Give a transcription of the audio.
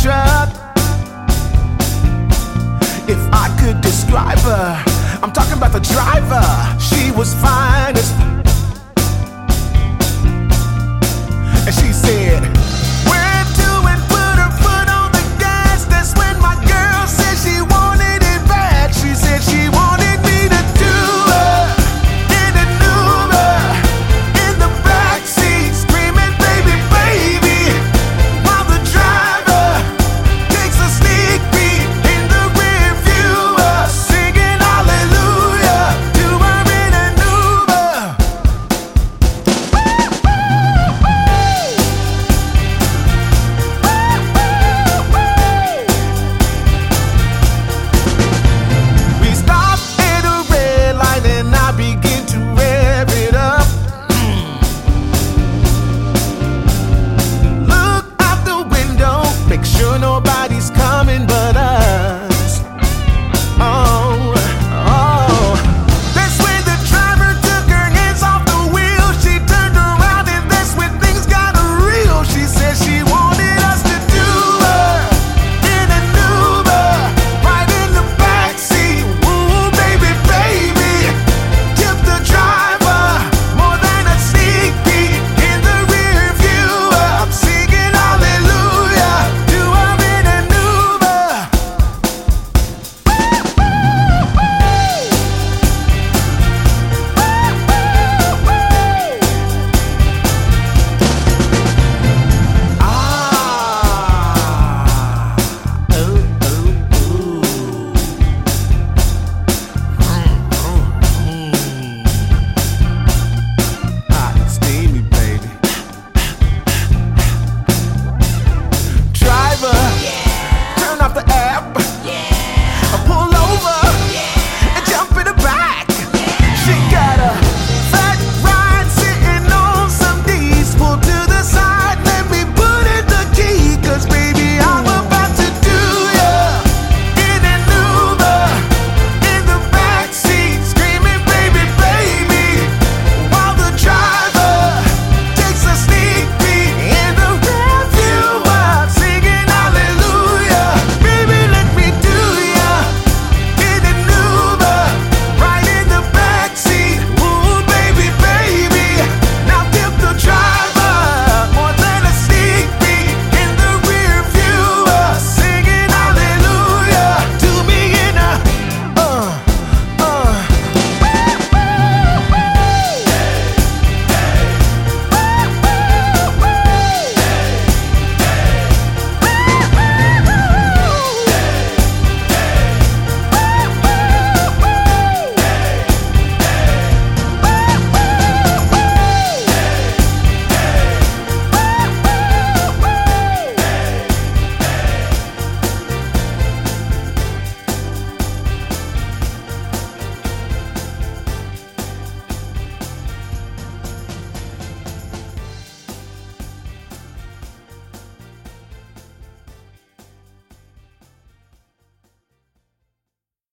trap. If I could describe her, I'm talking about the driver. She was fine.